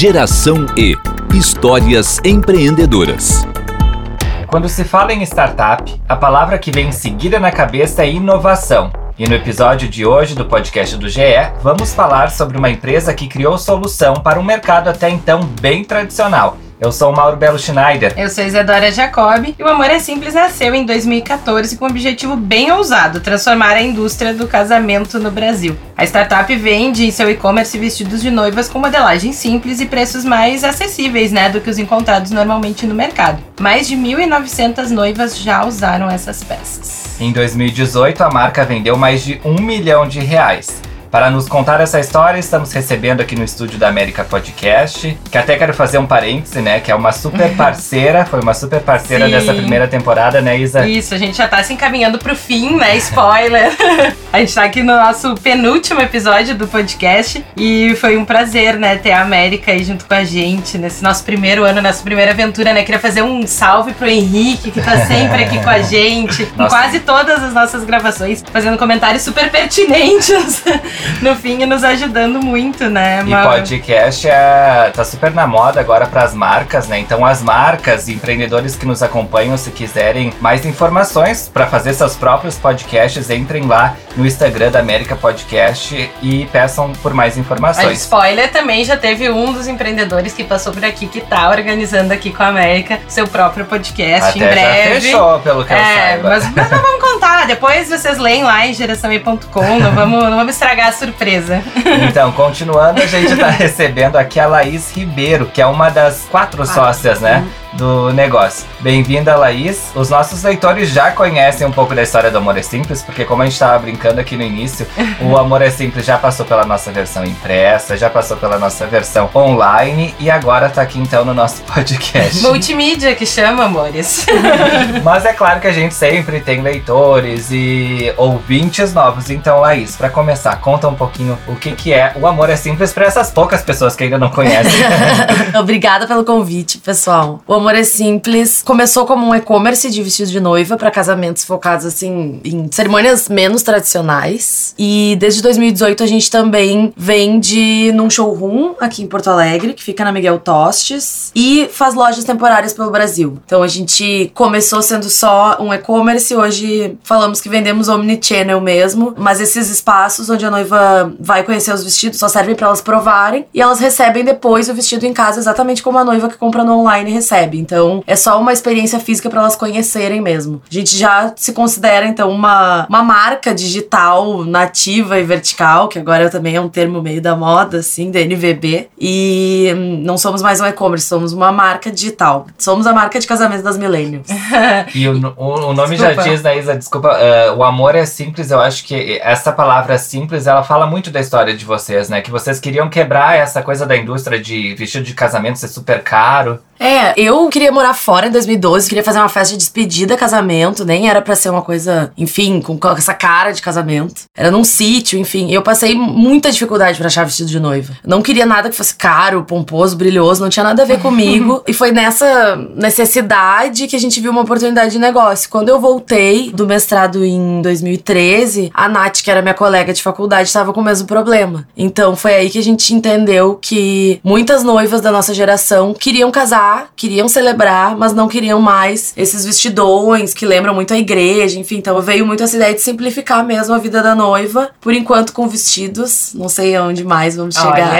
Geração E Histórias empreendedoras. Quando se fala em startup, a palavra que vem em seguida na cabeça é inovação. E no episódio de hoje do podcast do GE, vamos falar sobre uma empresa que criou solução para um mercado até então bem tradicional eu sou o Mauro Belo Schneider. Eu sou Isadora Jacob e o Amor é Simples nasceu em 2014 com um objetivo bem ousado: transformar a indústria do casamento no Brasil. A startup vende em seu e-commerce vestidos de noivas com modelagem simples e preços mais acessíveis, né, do que os encontrados normalmente no mercado. Mais de 1.900 noivas já usaram essas peças. Em 2018, a marca vendeu mais de um milhão de reais. Para nos contar essa história, estamos recebendo aqui no estúdio da América Podcast, que até quero fazer um parêntese, né? Que é uma super parceira, foi uma super parceira Sim. dessa primeira temporada, né, Isa? Isso, a gente já tá se encaminhando pro fim, né? Spoiler. a gente tá aqui no nosso penúltimo episódio do podcast e foi um prazer, né, ter a América aí junto com a gente nesse nosso primeiro ano, nessa primeira aventura, né? Queria fazer um salve pro Henrique, que tá sempre aqui com a gente, em quase todas as nossas gravações, fazendo comentários super pertinentes no fim nos ajudando muito, né? E podcast é, tá super na moda agora para as marcas, né? Então as marcas e empreendedores que nos acompanham, se quiserem mais informações para fazer seus próprios podcasts, entrem lá no Instagram da América Podcast e peçam por mais informações. A spoiler também já teve um dos empreendedores que passou por aqui que tá organizando aqui com a América seu próprio podcast Até em breve. Já fechou, pelo que é, eu saiba. Mas, mas não vamos contar, depois vocês leem lá em geraçãoe.com, não vamos, não vamos estragar a surpresa. Então, continuando, a gente tá recebendo aqui a Laís Ribeiro, que é uma das quatro sócias, né? Do negócio. Bem-vinda, Laís. Os nossos leitores já conhecem um pouco da história do Amor é Simples, porque como a gente estava brincando aqui no início, o Amor é Simples já passou pela nossa versão impressa, já passou pela nossa versão online e agora está aqui então no nosso podcast. Multimídia que chama, amores. Mas é claro que a gente sempre tem leitores e ouvintes novos. Então, Laís, para começar, conta um pouquinho o que, que é o Amor é Simples para essas poucas pessoas que ainda não conhecem. Obrigada pelo convite, pessoal. O Amor é Simples começou como um e-commerce de vestidos de noiva para casamentos focados assim em cerimônias menos tradicionais. E desde 2018 a gente também vende num showroom aqui em Porto Alegre, que fica na Miguel Tostes, e faz lojas temporárias pelo Brasil. Então a gente começou sendo só um e-commerce, hoje falamos que vendemos omnichannel mesmo, mas esses espaços onde a noiva vai conhecer os vestidos só servem para elas provarem e elas recebem depois o vestido em casa exatamente como a noiva que compra no online recebe web. Então, é só uma experiência física para elas conhecerem mesmo. A gente já se considera, então, uma, uma marca digital nativa e vertical, que agora também é um termo meio da moda, assim, da NVB. E hum, não somos mais um e-commerce, somos uma marca digital. Somos a marca de casamento das millennials. e o, o, o nome desculpa. já diz, né, Isa? Desculpa, uh, o amor é simples. Eu acho que essa palavra simples, ela fala muito da história de vocês, né? Que vocês queriam quebrar essa coisa da indústria de vestido de casamento ser super caro. É, eu queria morar fora em 2012, queria fazer uma festa de despedida, casamento, nem era para ser uma coisa, enfim, com essa cara de casamento. Era num sítio, enfim. Eu passei muita dificuldade para achar vestido de noiva. Não queria nada que fosse caro, pomposo, brilhoso, não tinha nada a ver comigo. e foi nessa necessidade que a gente viu uma oportunidade de negócio. Quando eu voltei do mestrado em 2013, a Nath, que era minha colega de faculdade, estava com o mesmo problema. Então foi aí que a gente entendeu que muitas noivas da nossa geração queriam casar queriam celebrar, mas não queriam mais esses vestidões que lembram muito a igreja, enfim. Então veio muito essa ideia de simplificar mesmo a vida da noiva, por enquanto com vestidos. Não sei aonde mais vamos chegar.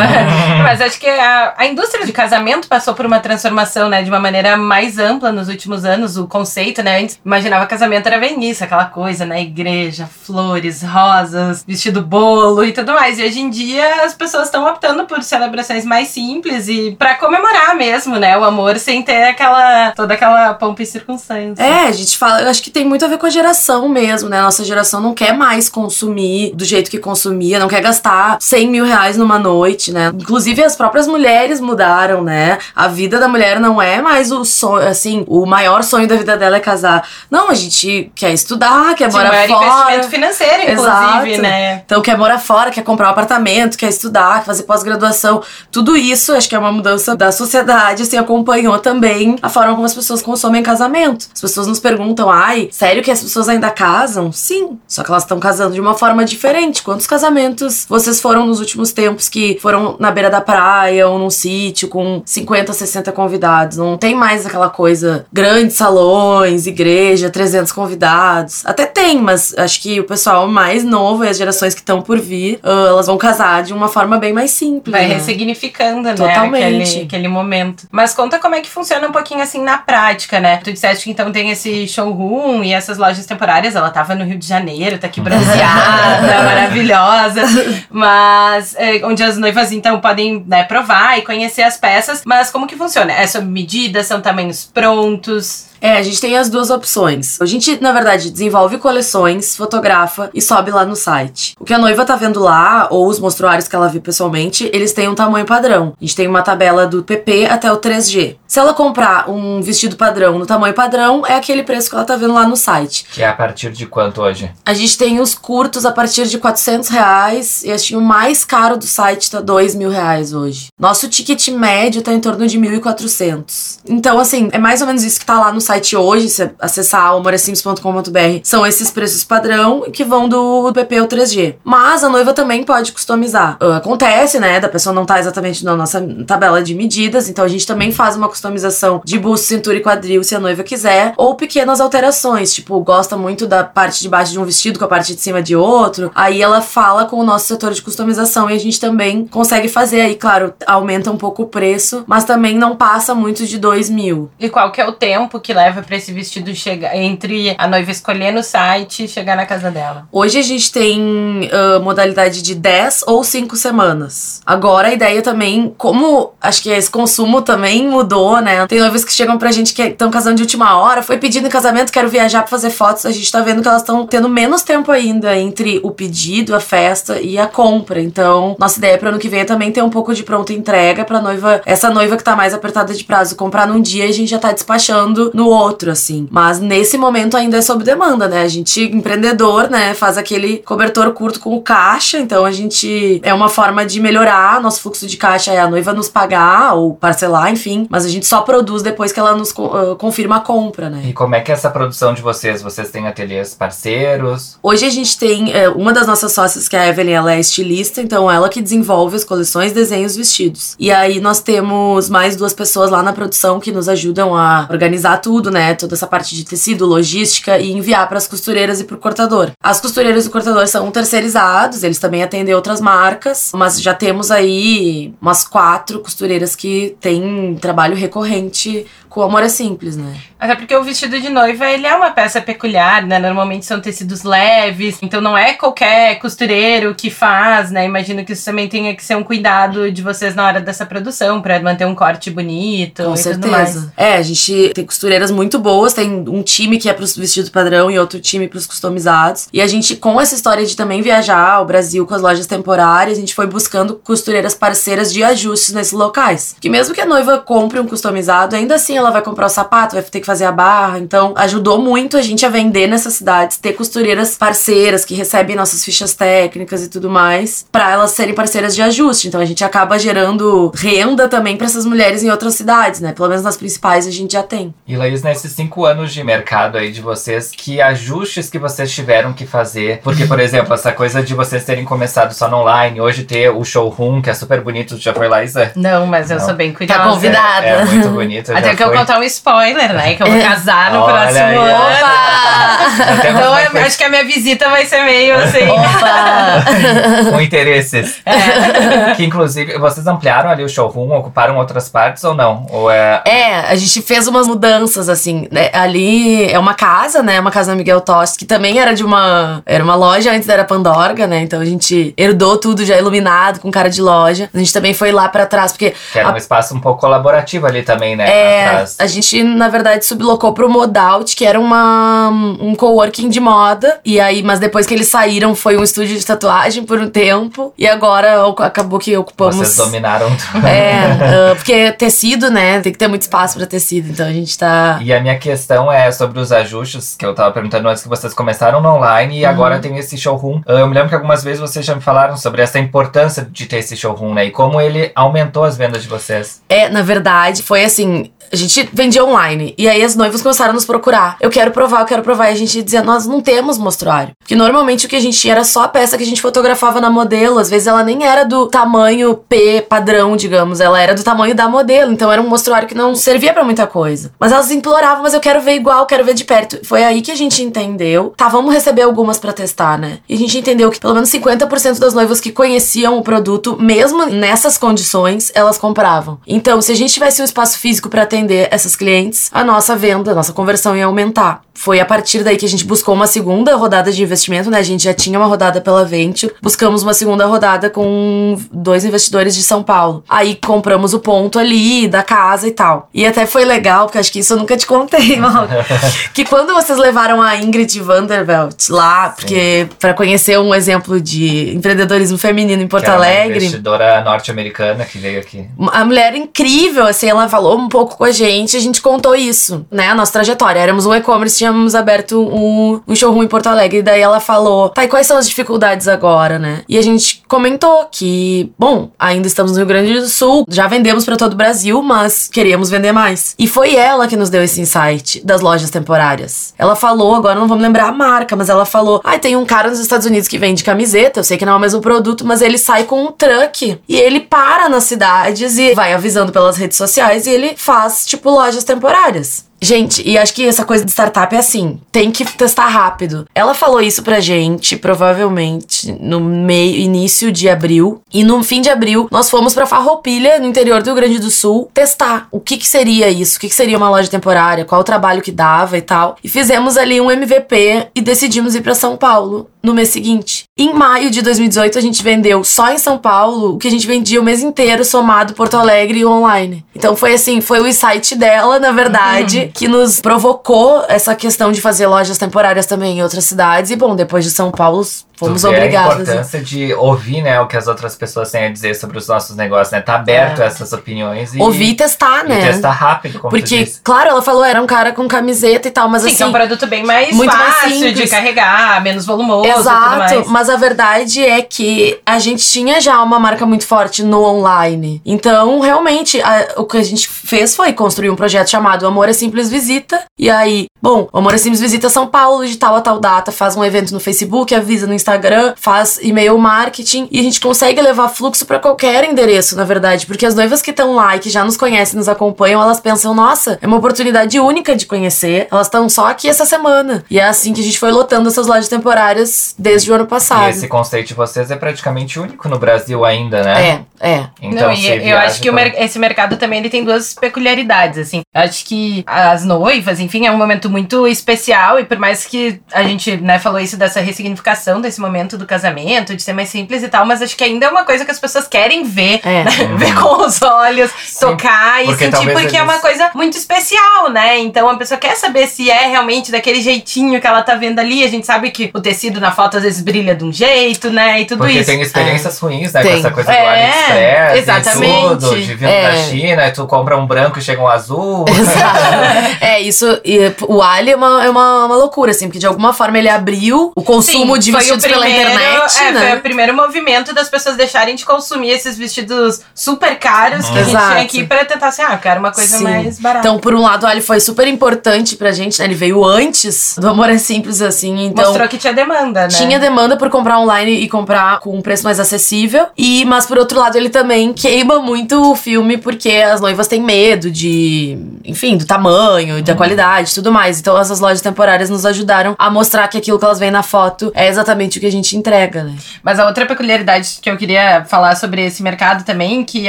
mas acho que a, a indústria de casamento passou por uma transformação, né, de uma maneira mais ampla nos últimos anos. O conceito, né, antes imaginava casamento era isso, aquela coisa, né, igreja, flores, rosas, vestido bolo e tudo mais. E hoje em dia as pessoas estão optando por celebrações mais simples e para comemorar mesmo, né? O amor sem ter aquela. toda aquela pompa e circunstância. É, a gente fala. Eu acho que tem muito a ver com a geração mesmo, né? Nossa geração não quer mais consumir do jeito que consumia, não quer gastar 100 mil reais numa noite, né? Inclusive as próprias mulheres mudaram, né? A vida da mulher não é mais o sonho, assim, o maior sonho da vida dela é casar. Não, a gente quer estudar, quer Sim, morar fora. investimento financeiro, inclusive, Exato. né? Então quer morar fora, quer comprar um apartamento, quer estudar, quer fazer pós-graduação. Tudo isso acho que é uma mudança da sociedade sociedade, assim, acompanhou também a forma como as pessoas consomem casamento. As pessoas nos perguntam, ai, sério que as pessoas ainda casam? Sim, só que elas estão casando de uma forma diferente. Quantos casamentos vocês foram nos últimos tempos que foram na beira da praia ou num sítio com 50, 60 convidados? Não tem mais aquela coisa, grandes salões, igreja, 300 convidados. Até tem, mas acho que o pessoal mais novo e as gerações que estão por vir, uh, elas vão casar de uma forma bem mais simples. Vai né? ressignificando, né? Totalmente. Aquele, aquele momento. Mas conta como é que funciona um pouquinho assim na prática, né? Tu disseste que então tem esse showroom e essas lojas temporárias. Ela tava no Rio de Janeiro, tá aqui bronzeada, maravilhosa. Mas é, onde as noivas então podem né, provar e conhecer as peças. Mas como que funciona? É sob medida? São tamanhos prontos? É, a gente tem as duas opções. A gente, na verdade, desenvolve coleções, fotografa e sobe lá no site. O que a noiva tá vendo lá, ou os mostruários que ela viu pessoalmente, eles têm um tamanho padrão. A gente tem uma tabela do PP até o 3G. Se ela comprar um vestido padrão no tamanho padrão, é aquele preço que ela tá vendo lá no site. Que é a partir de quanto hoje? A gente tem os curtos a partir de 400 reais e acho que o mais caro do site tá 2 mil reais hoje. Nosso ticket médio tá em torno de 1.400. Então, assim, é mais ou menos isso que tá lá no site hoje. Se acessar amoresimples.com.br, são esses preços padrão que vão do PP ao 3G. Mas a noiva também pode customizar. Uh, Acontece, né, da pessoa não tá exatamente na nossa tabela de medidas, então a gente também faz uma customização de busto, cintura e quadril se a noiva quiser, ou pequenas alterações, tipo, gosta muito da parte de baixo de um vestido com a parte de cima de outro, aí ela fala com o nosso setor de customização e a gente também consegue fazer aí, claro, aumenta um pouco o preço, mas também não passa muito de 2 mil. E qual que é o tempo que leva pra esse vestido chegar entre a noiva escolher no site e chegar na casa dela? Hoje a gente tem ah, modalidade de 10 ou 5 semanas. Agora a ideia também, como acho que esse consumo também mudou, né? Tem noivas que chegam pra gente que estão casando de última hora, foi pedido em casamento, quero viajar pra fazer fotos. A gente tá vendo que elas estão tendo menos tempo ainda entre o pedido, a festa e a compra. Então, nossa ideia pro ano que vem é também ter um pouco de pronta entrega pra noiva, essa noiva que tá mais apertada de prazo, comprar num dia e a gente já tá despachando no outro, assim. Mas nesse momento ainda é sob demanda, né? A gente, empreendedor, né, faz aquele cobertor curto com o caixa, então a gente é uma forma de melhorar nosso fluxo de caixa, é a noiva nos pagar ou parcelar, enfim, mas a gente só produz depois que ela nos ah, confirma a compra, né? E como é que é essa produção de vocês? Vocês têm ateliês parceiros? Hoje a gente tem é, uma das nossas sócias, que é a Evelyn, ela é estilista, então ela que desenvolve as coleções, desenha os vestidos. E aí nós temos mais duas pessoas lá na produção que nos ajudam a organizar tudo, né? Toda essa parte de tecido, logística e enviar para as costureiras e pro cortador. As costureiras e o cortador são terceirizados, eles também atendem outras marcas, mas já temos aí umas quatro costureiras que têm trabalho recorrente com Amor é Simples, né? Até porque o vestido de noiva, ele é uma peça peculiar, né? Normalmente são tecidos leves, então não é qualquer costureiro que faz, né? Imagino que isso também tenha que ser um cuidado de vocês na hora dessa produção, pra manter um corte bonito Com e tudo mais. certeza. É, a gente tem costureiras muito boas, tem um time que é pros vestidos padrão e outro time pros customizados. E a gente, com essa história de também viajar ao Brasil com as lojas temporárias, a gente foi buscando costureiras parceiras de ajustes nesses locais. Que mesmo que a noiva compre um customizado, ainda assim ela vai comprar o sapato, vai ter que fazer a barra. Então, ajudou muito a gente a vender nessas cidades, ter costureiras parceiras que recebem nossas fichas técnicas e tudo mais, pra elas serem parceiras de ajuste. Então, a gente acaba gerando renda também pra essas mulheres em outras cidades, né? Pelo menos nas principais a gente já tem. E Laís, nesses cinco anos de mercado aí de vocês, que ajustes que vocês tiveram que fazer? Porque, por exemplo, essa coisa de vocês terem começado só no online, hoje ter o showroom, que é super bonito, já foi lá, Isa? Não, mas eu Não. sou bem curiosa. Tá convidada. É, é muito bonito. Até que eu foi. contar um spoiler, né? Que eu vou casar no Olha próximo aí, ano. Temos Então uma eu acho que a minha visita vai ser meio assim. com interesses. É. Que inclusive, vocês ampliaram ali o showroom, ocuparam outras partes ou não? Ou é. É, a gente fez umas mudanças, assim, né? Ali é uma casa, né? Uma casa da Miguel Tost, que também era de uma. Era uma loja antes era Pandorga, né? Então a gente herdou tudo já iluminado, com cara de loja. A gente também foi lá pra trás, porque. Que era um espaço um pouco colaborativo ali também, né? É, A gente, na verdade, sublocou pro Modout, que era uma, um coworking de moda. E aí, mas depois que eles saíram, foi um estúdio de tatuagem por um tempo. E agora acabou que ocupamos. Vocês dominaram tudo. É, ah, porque tecido, né? Tem que ter muito espaço pra tecido. Então a gente tá. E a minha questão é sobre os ajustes que eu tava perguntando antes que vocês começaram no online Uhum. e agora tem esse showroom. Ah, Eu me lembro que algumas vezes vocês já me falaram sobre essa importância de ter esse showroom, né? E como ele aumentou as vendas de vocês. É, na verdade, foi assim. A gente vendia online. E aí as noivas começaram a nos procurar. Eu quero provar, eu quero provar. E a gente dizia, nós não temos mostruário. Porque normalmente o que a gente tinha era só a peça que a gente fotografava na modelo. Às vezes ela nem era do tamanho P padrão, digamos. Ela era do tamanho da modelo. Então era um mostruário que não servia pra muita coisa. Mas elas imploravam, mas eu quero ver igual, quero ver de perto. Foi aí que a gente entendeu. Tá, vamos receber algumas pra testar, né? E a gente entendeu que pelo menos 50% das noivas que conheciam o produto, mesmo nessas condições, elas compravam. Então, se a gente tivesse um espaço físico pra atender essas clientes, a nossa venda, a nossa conversão ia aumentar. Foi a partir daí que a gente buscou uma segunda rodada de investimento, né? A gente já tinha uma rodada pela Venture, buscamos uma segunda rodada com dois investidores de São Paulo. Aí compramos o ponto ali da casa e tal. E até foi legal, porque acho que isso eu nunca te contei, mal. que quando vocês levaram a Ingrid Vanderbilt lá, porque para conhecer um exemplo de empreendedorismo feminino em Porto que era uma Alegre, investidora norte-americana que veio aqui. a mulher incrível, assim, ela falou um pouco com a gente, a gente contou isso, né? A nossa trajetória. Éramos um e-commerce, tínhamos aberto um, um showroom em Porto Alegre, e daí ela falou, tá, e quais são as dificuldades agora, né? E a gente comentou que, bom, ainda estamos no Rio Grande do Sul, já vendemos pra todo o Brasil, mas queríamos vender mais. E foi ela que nos deu esse insight das lojas temporárias. Ela falou, agora não vamos lembrar a marca, mas ela falou, ai, tem um cara nos Estados Unidos que vende camiseta, eu sei que não é o mesmo produto, mas ele sai com um truck e ele para nas cidades e vai avisando pelas redes sociais e ele faz, tipo, lojas temporárias. Gente, e acho que essa coisa de startup é assim, tem que testar rápido. Ela falou isso pra gente, provavelmente, no meio, início de abril. E no fim de abril, nós fomos pra Farroupilha, no interior do Rio Grande do Sul, testar o que que seria isso, o que que seria uma loja temporária, qual o trabalho que dava e tal. E fizemos ali um MVP e decidimos ir pra São Paulo no mês seguinte. Em maio de 2018, a gente vendeu só em São Paulo o que a gente vendia o mês inteiro, somado Porto Alegre e online. Então foi assim, foi o insight dela, na verdade, que nos provocou essa questão de fazer lojas temporárias também em outras cidades. E bom, depois de São Paulo, fomos obrigadas. a importância de ouvir, né, o que as outras pessoas têm a dizer sobre os nossos negócios, né? Tá aberto É. a essas opiniões e, Ouvir e testar, e né? testar rápido, como tu Porque, disse. claro, ela falou, era um cara com camiseta e tal, mas Sim, assim. que é um produto bem mais muito mais fácil de simples. carregar, menos volumoso e tudo Exato, mais. mas a verdade é que a gente tinha já uma marca muito forte no online. Então, realmente, a- o que a gente fez foi construir um projeto chamado Amor é Simples Visita. E aí, bom, o Amor é Simples Visita São Paulo, de tal a tal data, faz um evento no Facebook, avisa no Instagram, faz e-mail marketing. E a gente consegue levar fluxo pra qualquer endereço, na verdade. Porque as noivas que estão lá e que já nos conhecem, nos acompanham, elas pensam, nossa, é uma oportunidade única de conhecer. Elas estão só aqui essa semana. E é assim que a gente foi lotando essas lojas temporárias desde o ano E passado. esse conceito de vocês é praticamente único no Brasil ainda, né? É, é. Então, não, e eu acho que o pra- mer- esse mercado também ele tem duas peculiaridades, assim. Eu acho que as noivas, enfim, é um momento muito especial e por mais que a gente, né, falou isso dessa ressignificação desse momento do casamento, de ser mais simples e tal, mas acho que ainda é uma coisa que as pessoas querem ver, É. né? ver com os olhos, tocar e porque sentir, porque é eles- uma coisa muito especial, né? Então a pessoa quer saber se é realmente daquele jeitinho que ela tá vendo ali. A gente sabe que o tecido na foto às vezes brilha de um jeito, né? E tudo Porque isso. tem experiências ruins, né? Com Tem. essa coisa do É, AliExpress, exatamente. E tudo, de vindo É. da China, e tu compra um branco e chega um azul. Exato. é, isso. e, o Ali é, uma, é uma, uma loucura, assim, porque de alguma forma ele abriu o consumo Sim, de vestidos pela primeiro- internet, é, né? Foi o primeiro movimento das pessoas deixarem de consumir esses vestidos super caros que a gente Exato. tinha aqui pra tentar assim, ah, eu quero uma coisa Sim. mais barata. Então, por um lado, o Ali foi super importante pra gente, né? Ele veio antes do Amor é Simples, assim, então. Mostrou que tinha demanda, né? Tinha demanda por comprar online e comprar com um preço mais acessível. E, mas por outro lado, ele também queima muito o filme porque as noivas têm medo de, enfim, do tamanho tamanho, da qualidade, tudo mais. Então essas lojas temporárias nos ajudaram a mostrar que aquilo que elas veem na foto é exatamente o que a gente entrega, né? Mas a outra peculiaridade que eu queria falar sobre esse mercado também, que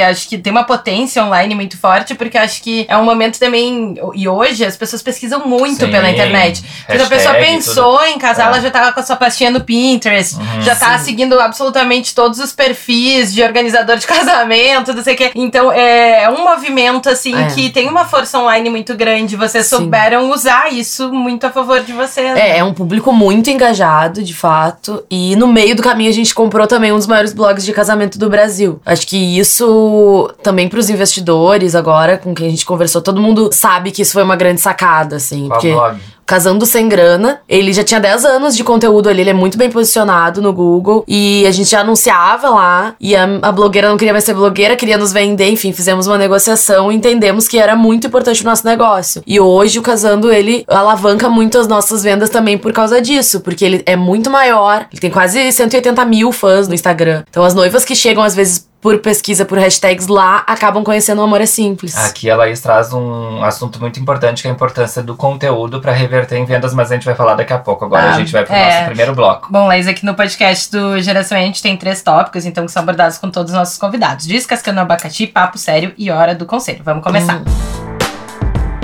acho que tem uma potência online muito forte, porque acho que é um momento também. E hoje as pessoas pesquisam muito Sim, pela internet. Então a pessoa pensou em casar, É. ela já tava com a sua pastinha no Pinterest, Uhum. já tá seguindo absolutamente todos os perfis de organizador de casamento, não sei o quê. Então é um movimento, assim, É. que tem uma força online muito grande. Vocês Sim. souberam usar isso muito a favor de vocês. É, é um público muito engajado, de fato. E no meio do caminho a gente comprou também um dos maiores blogs de casamento do Brasil. Acho que isso também pros investidores agora, com quem a gente conversou, todo mundo sabe que isso foi uma grande sacada, assim. Qual porque blog? Casando Sem Grana. Ele já tinha 10 anos de conteúdo ali, ele é muito bem posicionado no Google. E a gente já anunciava lá. E a, a blogueira não queria mais ser blogueira, queria nos vender. Enfim, fizemos uma negociação e entendemos que era muito importante o nosso negócio. E hoje o Casando, ele alavanca muito as nossas vendas também por causa disso. Porque ele é muito maior. Ele tem quase 180 mil fãs no Instagram. Então as noivas que chegam, às vezes, por pesquisa, por hashtags lá, acabam conhecendo o Amor é Simples. Aqui a Laís traz um assunto muito importante, que é a importância do conteúdo para reverter em vendas, mas a gente vai falar daqui a pouco. Agora Ah, a gente vai pro é. nosso primeiro bloco. Bom, Laís, aqui no podcast do Geração E a gente tem três tópicos, então, que são abordados com todos os nossos convidados. Descascando o abacaxi, papo sério e hora do conselho. Vamos começar.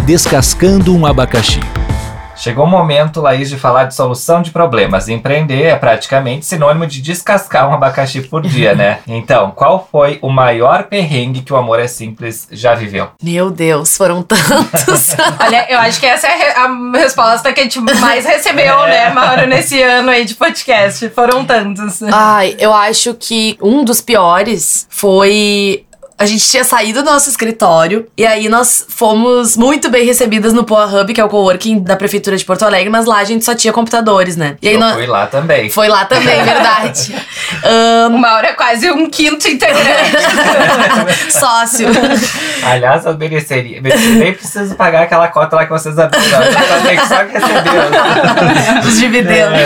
Descascando um abacaxi. Chegou o momento, Laís, de falar de solução de problemas. Empreender é praticamente sinônimo de descascar um abacaxi por dia, né? Então, qual foi o maior perrengue que o Amor é Simples já viveu? Meu Deus, foram tantos. Olha, eu acho que essa é a re- a resposta que a gente mais recebeu, né, Mauro, nesse ano aí de podcast. Foram tantos. Ai, eu acho que um dos piores foi. A gente tinha saído do nosso escritório e aí nós fomos muito bem recebidas no Poa Hub, que é o coworking da Prefeitura de Porto Alegre, mas lá a gente só tinha computadores, né? E aí Eu nós. fui lá também. Foi lá também, verdade. Ahn, O Mauro é quase um quinto integrante. sócio. Aliás, eu mereceria. Nem preciso pagar aquela cota lá que vocês abriram. Eu tenho que só receber. Os dividendos.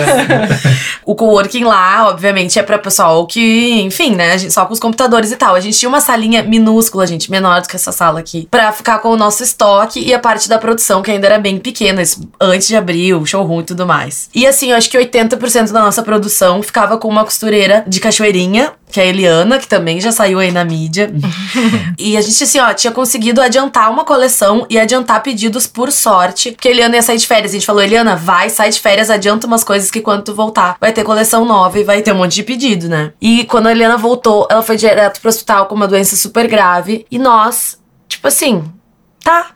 O coworking lá, obviamente, é pra pessoal que, enfim, né? gente- Só com os computadores e tal. A gente tinha uma salinha minúscula, gente, menor do que essa sala aqui, pra ficar com o nosso estoque e a parte da produção, que ainda era bem pequena, isso antes de abrir o showroom e tudo mais. E assim, eu acho que 80% da nossa produção ficava com uma costureira de cachoeirinha, que é a Eliana, que também já saiu aí na mídia. e a gente, assim, ó, tinha conseguido adiantar uma coleção e adiantar pedidos por sorte, porque a Eliana ia sair de férias. A gente falou, Eliana, vai, sai de férias, adianta umas coisas que quando tu voltar vai ter coleção nova e vai ter um monte de pedido, né? E quando a Eliana voltou, ela foi direto pro hospital com uma doença super grave. E nós, tipo assim, tá,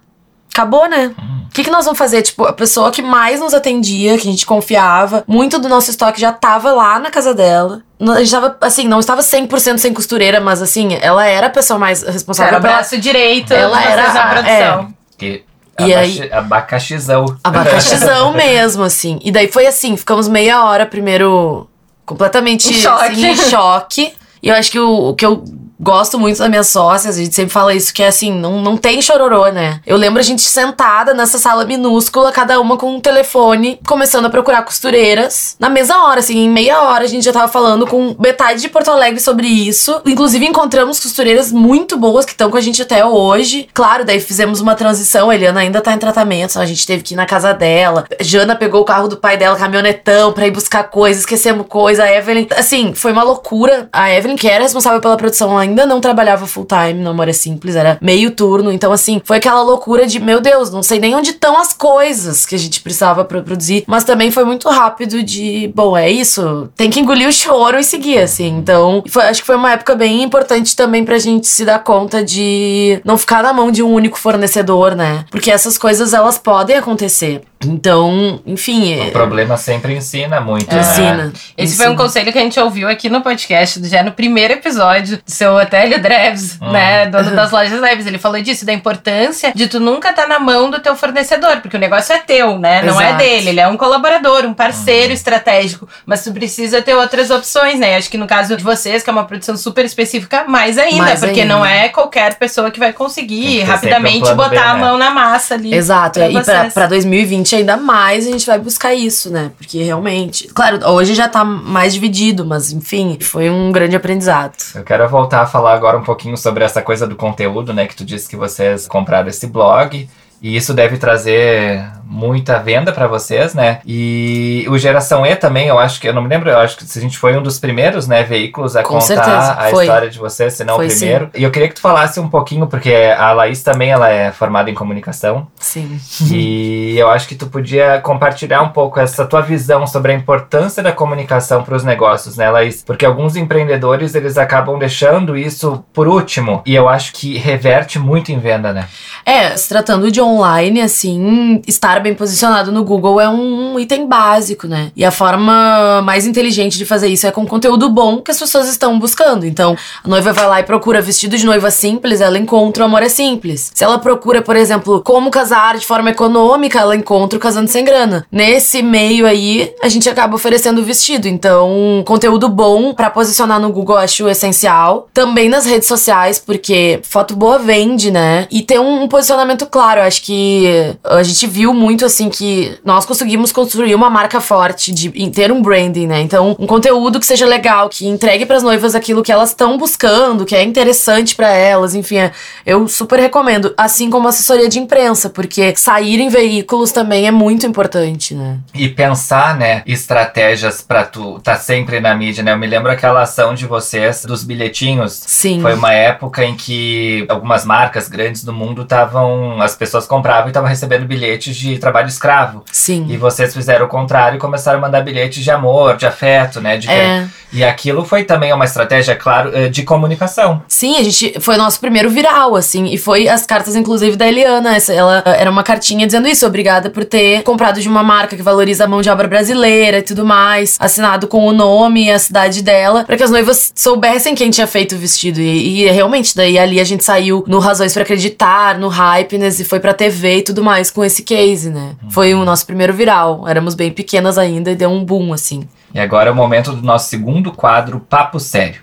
acabou, né? O que, que nós vamos fazer? Tipo, a pessoa que mais nos atendia, que a gente confiava, muito do nosso estoque já tava lá na casa dela. A gente tava, assim, não estava 100% sem costureira, mas assim, ela era a pessoa mais responsável Era o pela braço direito Ela era a- produção. Que E abaxi- aí- Abacaxizão. abacaxizão mesmo, assim. E daí foi assim, ficamos meia hora primeiro completamente Em choque. assim, em choque. E eu acho que o, o que eu gosto muito das minhas sócias, a gente sempre fala isso, que é assim, não, não tem chororô, né? Eu lembro a gente sentada nessa sala minúscula, cada uma com um telefone, começando a procurar costureiras. Na mesma hora, assim, em meia hora a gente já tava falando com metade de Porto Alegre sobre isso. Inclusive encontramos costureiras muito boas que estão com a gente até hoje. Claro, daí fizemos uma transição, a Eliana ainda tá em tratamento, a gente teve que ir na casa dela. Jana pegou o carro do pai dela, caminhonetão, pra ir buscar coisas, esquecemos coisa. A Evelyn, assim, foi uma loucura. A Evelyn, que era responsável pela produção, ainda não trabalhava full time no Amor é Simples, era meio turno. Então, assim, foi aquela loucura de, meu Deus, não sei nem onde estão as coisas que a gente precisava pra produzir. Mas também foi muito rápido de, bom, é isso, tem que engolir o choro e seguir, assim. Então, foi- acho que foi uma época bem importante também pra gente se dar conta de não ficar na mão de um único fornecedor, né? Porque essas coisas, elas podem acontecer. Então, enfim. O é- problema sempre ensina muito, né? Ensina. Esse foi um ensina. conselho que a gente ouviu aqui no podcast, já no primeiro episódio do seu Otélio Dreves, Hum. né? Dono das lojas Dreves. Ele falou disso, da importância de tu nunca estar na mão do teu fornecedor, porque o negócio é teu, né? Não é dele. Ele é um colaborador, um Hum. parceiro estratégico. Mas tu precisa ter outras opções, né? Acho que no caso de vocês, que é uma produção super específica, mais ainda, Mais porque ainda. não é qualquer pessoa que vai conseguir que rapidamente um botar B, a né? mão na massa ali. Exato, pra e pra, pra 2020 ainda mais a gente vai buscar isso, né? Porque realmente. Claro, hoje já tá mais dividido, mas enfim, foi um grande aprendizado. Eu quero voltar a falar agora um pouquinho sobre essa coisa do conteúdo, né? Que tu disse que vocês compraram esse blog. E isso deve trazer muita venda para vocês, né? E o Geração E também, eu acho que, eu não me lembro, eu acho que a gente foi um dos primeiros, né, veículos a Com contar certeza, a história de vocês, se não Foi o primeiro. E eu queria que tu falasse um pouquinho, porque a Laís também, ela é formada em comunicação, Sim. e eu acho que tu podia compartilhar um pouco essa tua visão sobre a importância da comunicação para os negócios, né, Laís? Porque alguns empreendedores, eles acabam deixando isso por último, e eu acho que reverte muito em venda, né? É, se tratando de online, assim, estar bem posicionado no Google é um item básico, né? E a forma mais inteligente de fazer isso é com conteúdo bom que as pessoas estão buscando. Então, a noiva vai lá e procura vestido de noiva simples, ela encontra o amor é simples. Se ela procura, por exemplo, como casar de forma econômica, ela encontra o casando sem grana. Nesse meio aí, a gente acaba oferecendo o vestido. Então, conteúdo bom pra posicionar no Google acho essencial. Também nas redes sociais, porque foto boa vende, né? E ter um, posicionamento claro. Eu acho que a gente viu muito assim que nós conseguimos construir uma marca forte de em ter um branding, né? Então, um conteúdo que seja legal, que entregue pras noivas aquilo que elas estão buscando, que é interessante pra elas, enfim, é- eu super recomendo, assim como assessoria de imprensa, porque sair em veículos também é muito importante, né? E pensar, né, estratégias pra tu tá sempre na mídia, né? Eu me lembro aquela ação de vocês dos bilhetinhos. Sim. Foi uma época em que algumas marcas grandes do mundo estavam. As pessoas compravam e estavam recebendo bilhetes de trabalho escravo. Sim. E vocês fizeram o contrário e começaram a mandar bilhetes de amor, de afeto, né? De É. E aquilo foi também uma estratégia, claro, eh, de comunicação. Sim, a gente foi o nosso primeiro viral, assim, e foi as cartas, inclusive, da Eliana. Essa, ela eh, era uma cartinha dizendo isso, obrigada por ter comprado de uma marca que valoriza a mão de obra brasileira e tudo mais, assinado com o nome e a cidade dela, pra que as noivas soubessem quem tinha feito o vestido. E, e realmente, daí ali a gente saiu no Razões pra Acreditar, no Hypeness, e foi pra TV e tudo mais com esse case, né? Foi o nosso primeiro viral. Éramos bem pequenas ainda e deu um boom, assim. E agora é o momento do nosso segundo quadro, Papo Sério.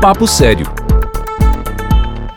Papo Sério.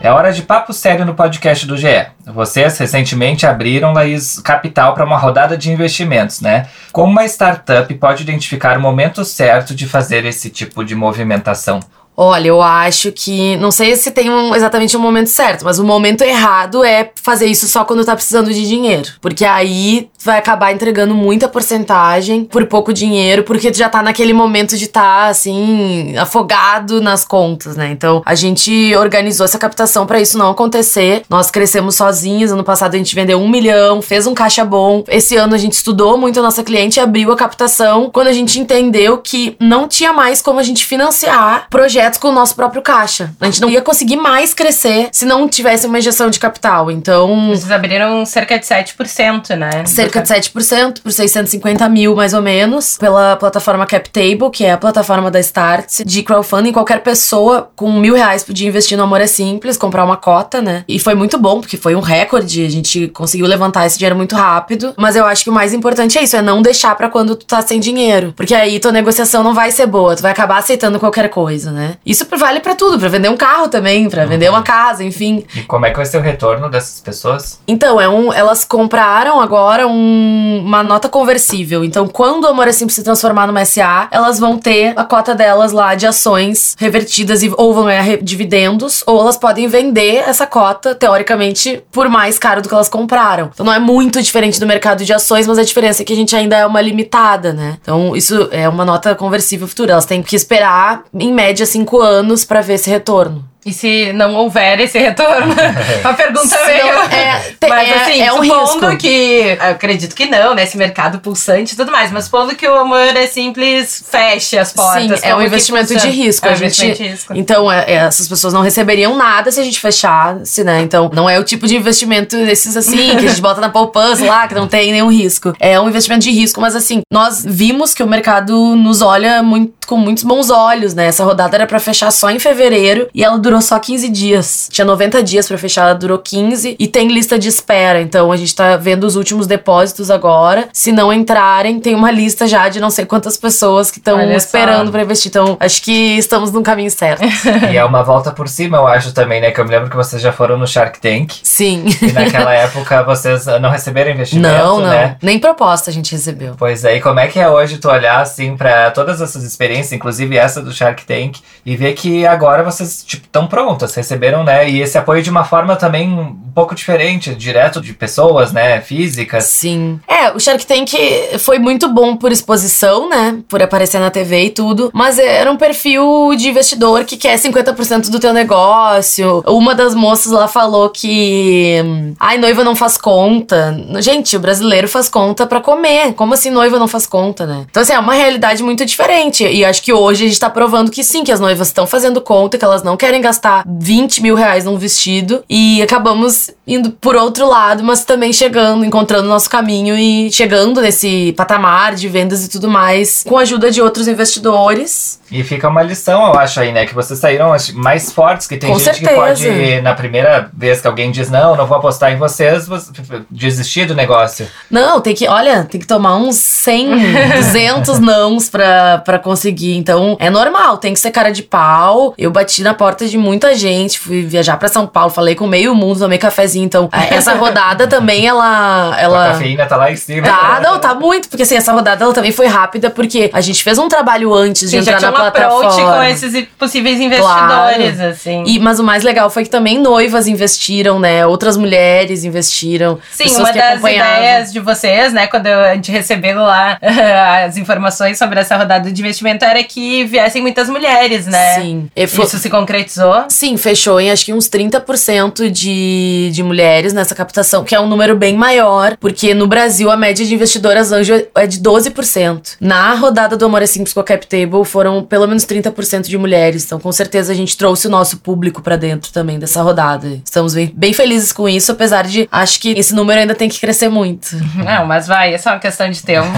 É hora de papo sério no podcast do GE. Vocês recentemente abriram Laís Capital para uma rodada de investimentos, né? Como uma startup pode identificar o momento certo de fazer esse tipo de movimentação? Olha, eu acho que. Não sei se tem um- exatamente um momento certo, mas o momento errado é fazer isso só quando tá precisando de dinheiro. Porque aí vai acabar entregando muita porcentagem por pouco dinheiro, porque tu já tá naquele momento de tá, assim, afogado nas contas, né? Então a gente organizou essa captação pra isso não acontecer. Nós crescemos sozinhos. Ano passado a gente vendeu um milhão, fez um caixa bom. Esse ano a gente estudou muito a nossa cliente e abriu a captação quando a gente entendeu que não tinha mais como a gente financiar projetos com o nosso próprio caixa. A gente não ia conseguir mais crescer se não tivesse uma injeção de capital. Então, Vocês abriram cerca de 7%, né? cerca de 7%, por 650 mil mais ou menos, pela plataforma CapTable, que é a plataforma da Start, de crowdfunding. Qualquer pessoa com mil reais podia investir no Amor é Simples, comprar uma cota, né? E foi muito bom, porque foi um recorde, a gente conseguiu levantar esse dinheiro muito rápido. Mas eu acho que o mais importante é isso, é não deixar pra quando tu tá sem dinheiro. Porque aí tua negociação não vai ser boa, tu vai acabar aceitando qualquer coisa, né? Isso vale pra tudo, pra vender um carro também, pra vender uma casa, enfim. E como é que vai ser o retorno dessas pessoas? Então, é um, elas compraram agora um- uma nota conversível. Então, quando o Amor é Simples se transformar numa SA, elas vão ter a cota delas lá de ações revertidas e ou vão ganhar dividendos, ou elas podem vender essa cota, teoricamente, por mais caro do que elas compraram. Então, não é muito diferente do mercado de ações, mas a diferença é que a gente ainda é uma limitada, né? Então, isso é uma nota conversível futura. Elas têm que esperar, em média, cinco anos pra ver esse retorno. E se não houver esse retorno? Uma pergunta Se meio. não- é, te- mas é- assim, é um supondo risco. que. eu Acredito que não, né? Esse mercado pulsante e tudo mais. Mas supondo que o amor é simples, feche as portas. Sim, é um investimento de risco. É um a gente, investimento de risco. Então, é- é, essas pessoas não receberiam nada se a gente fechasse, né? Então, não é o tipo de investimento desses assim, que a gente bota na poupança lá, que não tem nenhum risco. É um investimento de risco, mas assim, nós vimos que o mercado nos olha muito, com muitos bons olhos, né? Essa rodada era pra fechar só em fevereiro e ela durou só 15 dias. Tinha 90 dias pra fechar, ela durou 15 e tem lista de espera. Então, a gente tá vendo os últimos depósitos agora. Se não entrarem, tem uma lista já de não sei quantas pessoas que estão esperando pra investir. Então, acho que estamos no caminho certo. e é uma volta por cima, eu acho também, né? Que eu me lembro que vocês já foram no Shark Tank. Sim. E naquela época vocês não receberam investimento, Não, não. né? Nem proposta a gente recebeu. Pois aí, como é que é hoje tu olhar assim pra todas essas experiências experiências, inclusive essa do Shark Tank, e ver que agora vocês tipo estão prontas, receberam, né? E esse apoio de uma forma também pouco diferente, direto de pessoas, né, físicas. Sim. É, o Shark Tank foi muito bom por exposição, né? Por aparecer na TV e tudo, mas era um perfil de investidor que quer 50% do teu negócio. Uma das moças lá falou que ai, noiva não faz conta. Gente, o brasileiro faz conta para comer. Como assim noiva não faz conta, né? Então assim, é uma realidade muito diferente. E acho que hoje a gente tá provando que sim, que as noivas estão fazendo conta, que elas não querem gastar 20 mil reais num vestido. E acabamos indo por outro lado, mas também chegando, encontrando nosso caminho e chegando nesse patamar de vendas e tudo mais, com a ajuda de outros investidores. E fica uma lição, eu acho aí, né? Que vocês saíram mais fortes, que tem Com gente certeza. que pode, na primeira vez que alguém diz, não, não vou apostar em vocês, você- desistir do negócio. Não, tem que, olha, tem que tomar uns 100, 200 nãos pra, pra conseguir. Então, é normal, tem que ser cara de pau. Eu bati na porta de muita gente, fui viajar pra São Paulo, falei com meio mundo, tomei cafezinho. Então, a- essa rodada também, ela. A ela cafeína tá lá em cima. Tá, não, tá muito, porque assim, essa rodada ela também foi rápida, porque a gente fez um trabalho antes de Sim, entrar tinha na um approach com esses possíveis investidores, assim. E, mas o mais legal foi que também noivas investiram, né? Outras mulheres investiram. Sim, uma das ideias de vocês, né, quando a gente recebeu lá as informações sobre essa rodada de investimento, era que viessem muitas mulheres, né? Sim. Foi- Isso se concretizou? Sim, fechou em acho que uns 30% de, de mulheres nessa captação, que é um número bem maior, porque no Brasil a média de investidoras anjo é de 12%. Na rodada do Amor é Simples com a CapTable foram pelo menos 30% de mulheres, então com certeza a gente trouxe o nosso público pra dentro também dessa rodada. Estamos bem, bem felizes com isso, apesar de acho que esse número ainda tem que crescer muito. Não, mas vai, é só uma questão de tempo.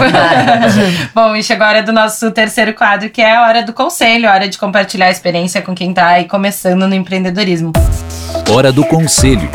Bom, e chegou a hora do nosso terceiro quadro, que é a hora do conselho, a hora de compartilhar a experiência com quem tá aí começando no empreendedorismo. Hora do conselho.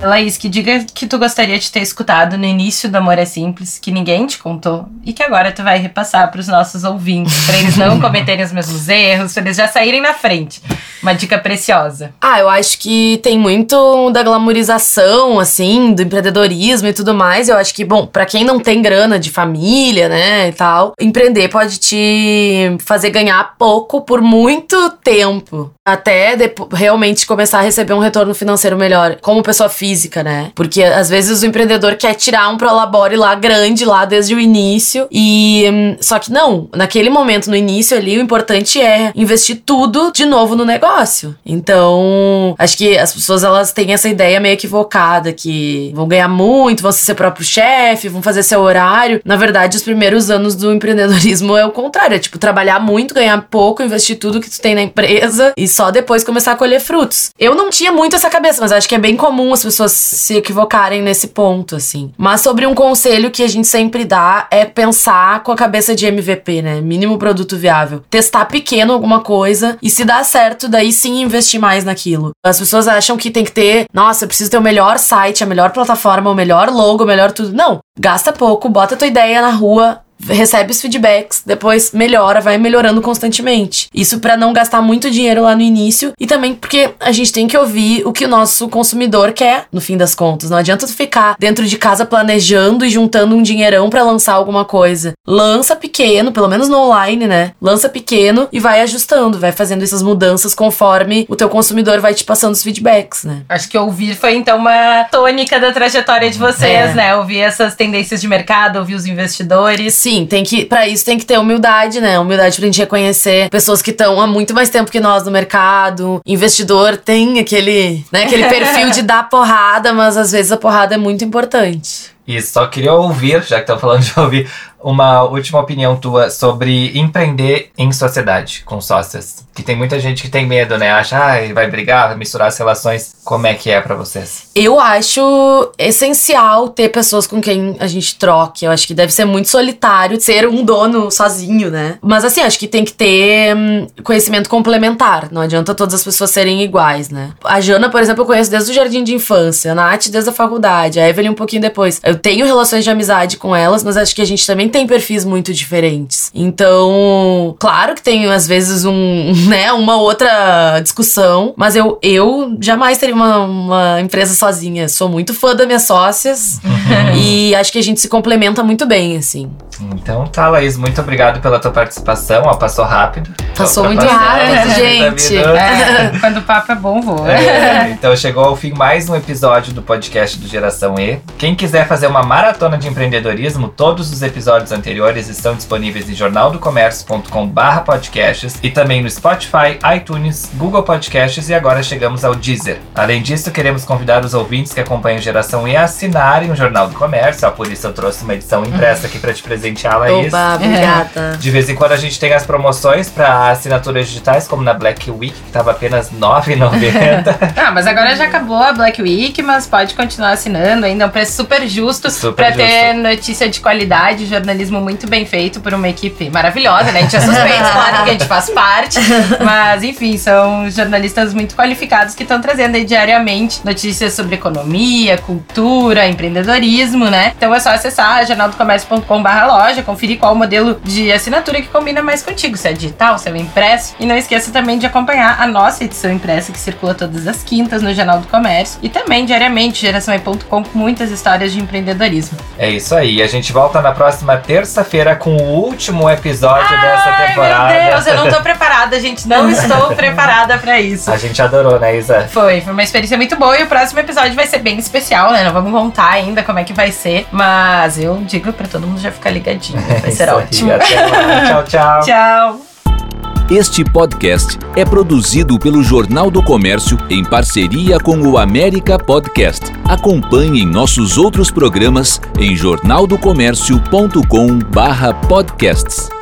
Laís, que diga que tu gostaria de ter escutado no início do Amor é Simples, que ninguém te contou, e que agora tu vai repassar pros nossos ouvintes, pra eles não cometerem os mesmos erros, pra eles já saírem na frente. Uma dica preciosa. Ah, eu acho que tem muito da glamorização, assim, do empreendedorismo e tudo mais. Eu acho que, bom, pra quem não tem grana de família, né, e tal, empreender pode te fazer ganhar pouco por muito tempo. Até realmente começar a receber um retorno financeiro melhor, como pessoa física, né? Porque às vezes o empreendedor quer tirar um prolabore lá grande, lá desde o início, e. hum, Só que não, naquele momento, no início ali, o importante é investir tudo de novo no negócio. Então, acho que as pessoas elas têm essa ideia meio equivocada que vão ganhar muito, vão ser seu próprio chefe, vão fazer seu horário. Na verdade, os primeiros anos do empreendedorismo é o contrário, é tipo trabalhar muito, ganhar pouco, investir tudo que tu tem na empresa e só depois começar a colher frutos. Eu não tinha muito essa cabeça, mas acho que é bem comum as pessoas se equivocarem nesse ponto, assim. Mas sobre um conselho que a gente sempre dá é pensar com a cabeça de MVP, né? Mínimo produto viável. Testar pequeno alguma coisa e se dá certo, daí sim investir mais naquilo. As pessoas acham que tem que ter, nossa, eu preciso ter o melhor site, a melhor plataforma, o melhor logo, o melhor tudo. Não. Gasta pouco, bota tua ideia na rua, recebe os feedbacks, depois melhora, vai melhorando constantemente. Isso pra não gastar muito dinheiro lá no início e também porque a gente tem que ouvir o que o nosso consumidor quer, no fim das contas. Não adianta tu ficar dentro de casa planejando e juntando um dinheirão pra lançar alguma coisa. Lança pequeno, pelo menos no online, né? Lança pequeno e vai ajustando, vai fazendo essas mudanças conforme o teu consumidor vai te passando os feedbacks, né? Acho que ouvir foi então uma tônica da trajetória de vocês, É. né? Ouvir essas tendências de mercado, ouvir os investidores. Sim, tem que, para isso tem que ter humildade, né? Humildade pra gente reconhecer pessoas que estão há muito mais tempo que nós no mercado. Investidor tem aquele, né, aquele perfil de dar porrada, mas às vezes a porrada é muito importante. E só queria ouvir, já que estão falando de ouvir, uma última opinião tua sobre empreender em sociedade com sócias. Que tem muita gente que tem medo, né? Acha, ah, vai brigar, vai misturar as relações. Como é que é pra vocês? Eu acho essencial ter pessoas com quem a gente troque. Eu acho que deve ser muito solitário ser um dono sozinho, né? Mas assim, acho que tem que ter hum, conhecimento complementar. Não adianta todas as pessoas serem iguais, né? A Jana, por exemplo, eu conheço desde o jardim de infância, a Nath desde a faculdade, a Evelyn um pouquinho depois. Eu tenho relações de amizade com elas, mas acho que a gente também também tem perfis muito diferentes. Então, claro que tem às vezes um, né, uma outra discussão, mas eu, eu jamais teria uma, uma empresa sozinha. Sou muito fã das minhas sócias e acho que a gente se complementa muito bem, assim. Então tá, Laís, muito obrigado pela tua participação. Ó, passou rápido. Passou muito rápido, tá gente. É, quando o papo é bom, voa. É, então chegou ao fim mais um episódio do podcast do Geração E. Quem quiser fazer uma maratona de empreendedorismo, todos os episódios anteriores estão disponíveis em jornaldocomércio.com/barra podcasts e também no Spotify, iTunes, Google Podcasts e agora chegamos ao Deezer. Além disso, queremos convidar os ouvintes que acompanham Geração E a assinarem o Jornal do Comércio. Ó, por isso eu trouxe uma edição impressa aqui para te presentear, Laís. Oba, obrigada. De vez em quando a gente tem as promoções para assinaturas digitais, como na Black Week, que tava apenas R$ 9,90. Ah, mas agora já acabou a Black Week, mas pode continuar assinando ainda. É um preço super justo justo. ter notícia de qualidade, jornalismo muito bem feito por uma equipe maravilhosa, né? A gente é suspeito, claro que a gente faz parte. Mas, enfim, são jornalistas muito qualificados que estão trazendo aí diariamente notícias sobre economia, cultura, empreendedorismo, né? Então é só acessar jornaldocomércio.com.br loja, conferir qual o modelo de assinatura que combina mais contigo, se é digital, se é o impresso. E não esqueça também de acompanhar a nossa edição impressa que circula todas as quintas no Jornal do Comércio e também diariamente geraçãoe.com com muitas histórias de empreendedorismo. É isso aí. A gente volta na próxima terça-feira com o último episódio dessa Ai, temporada. meu Deus, eu não tô preparada, gente. Não estou preparada pra isso. A gente adorou, né, Isa? Foi, foi uma experiência muito boa e o próximo episódio vai ser bem especial, né? Não vamos contar ainda como é que vai ser, mas eu digo pra todo mundo já ficar ligadinho. Vai ser aí. ótimo. Lá. Tchau, tchau. Tchau. Este podcast é produzido pelo Jornal do Comércio em parceria com o América Podcast. Acompanhe nossos outros programas em jornaldocomércio.com/podcasts.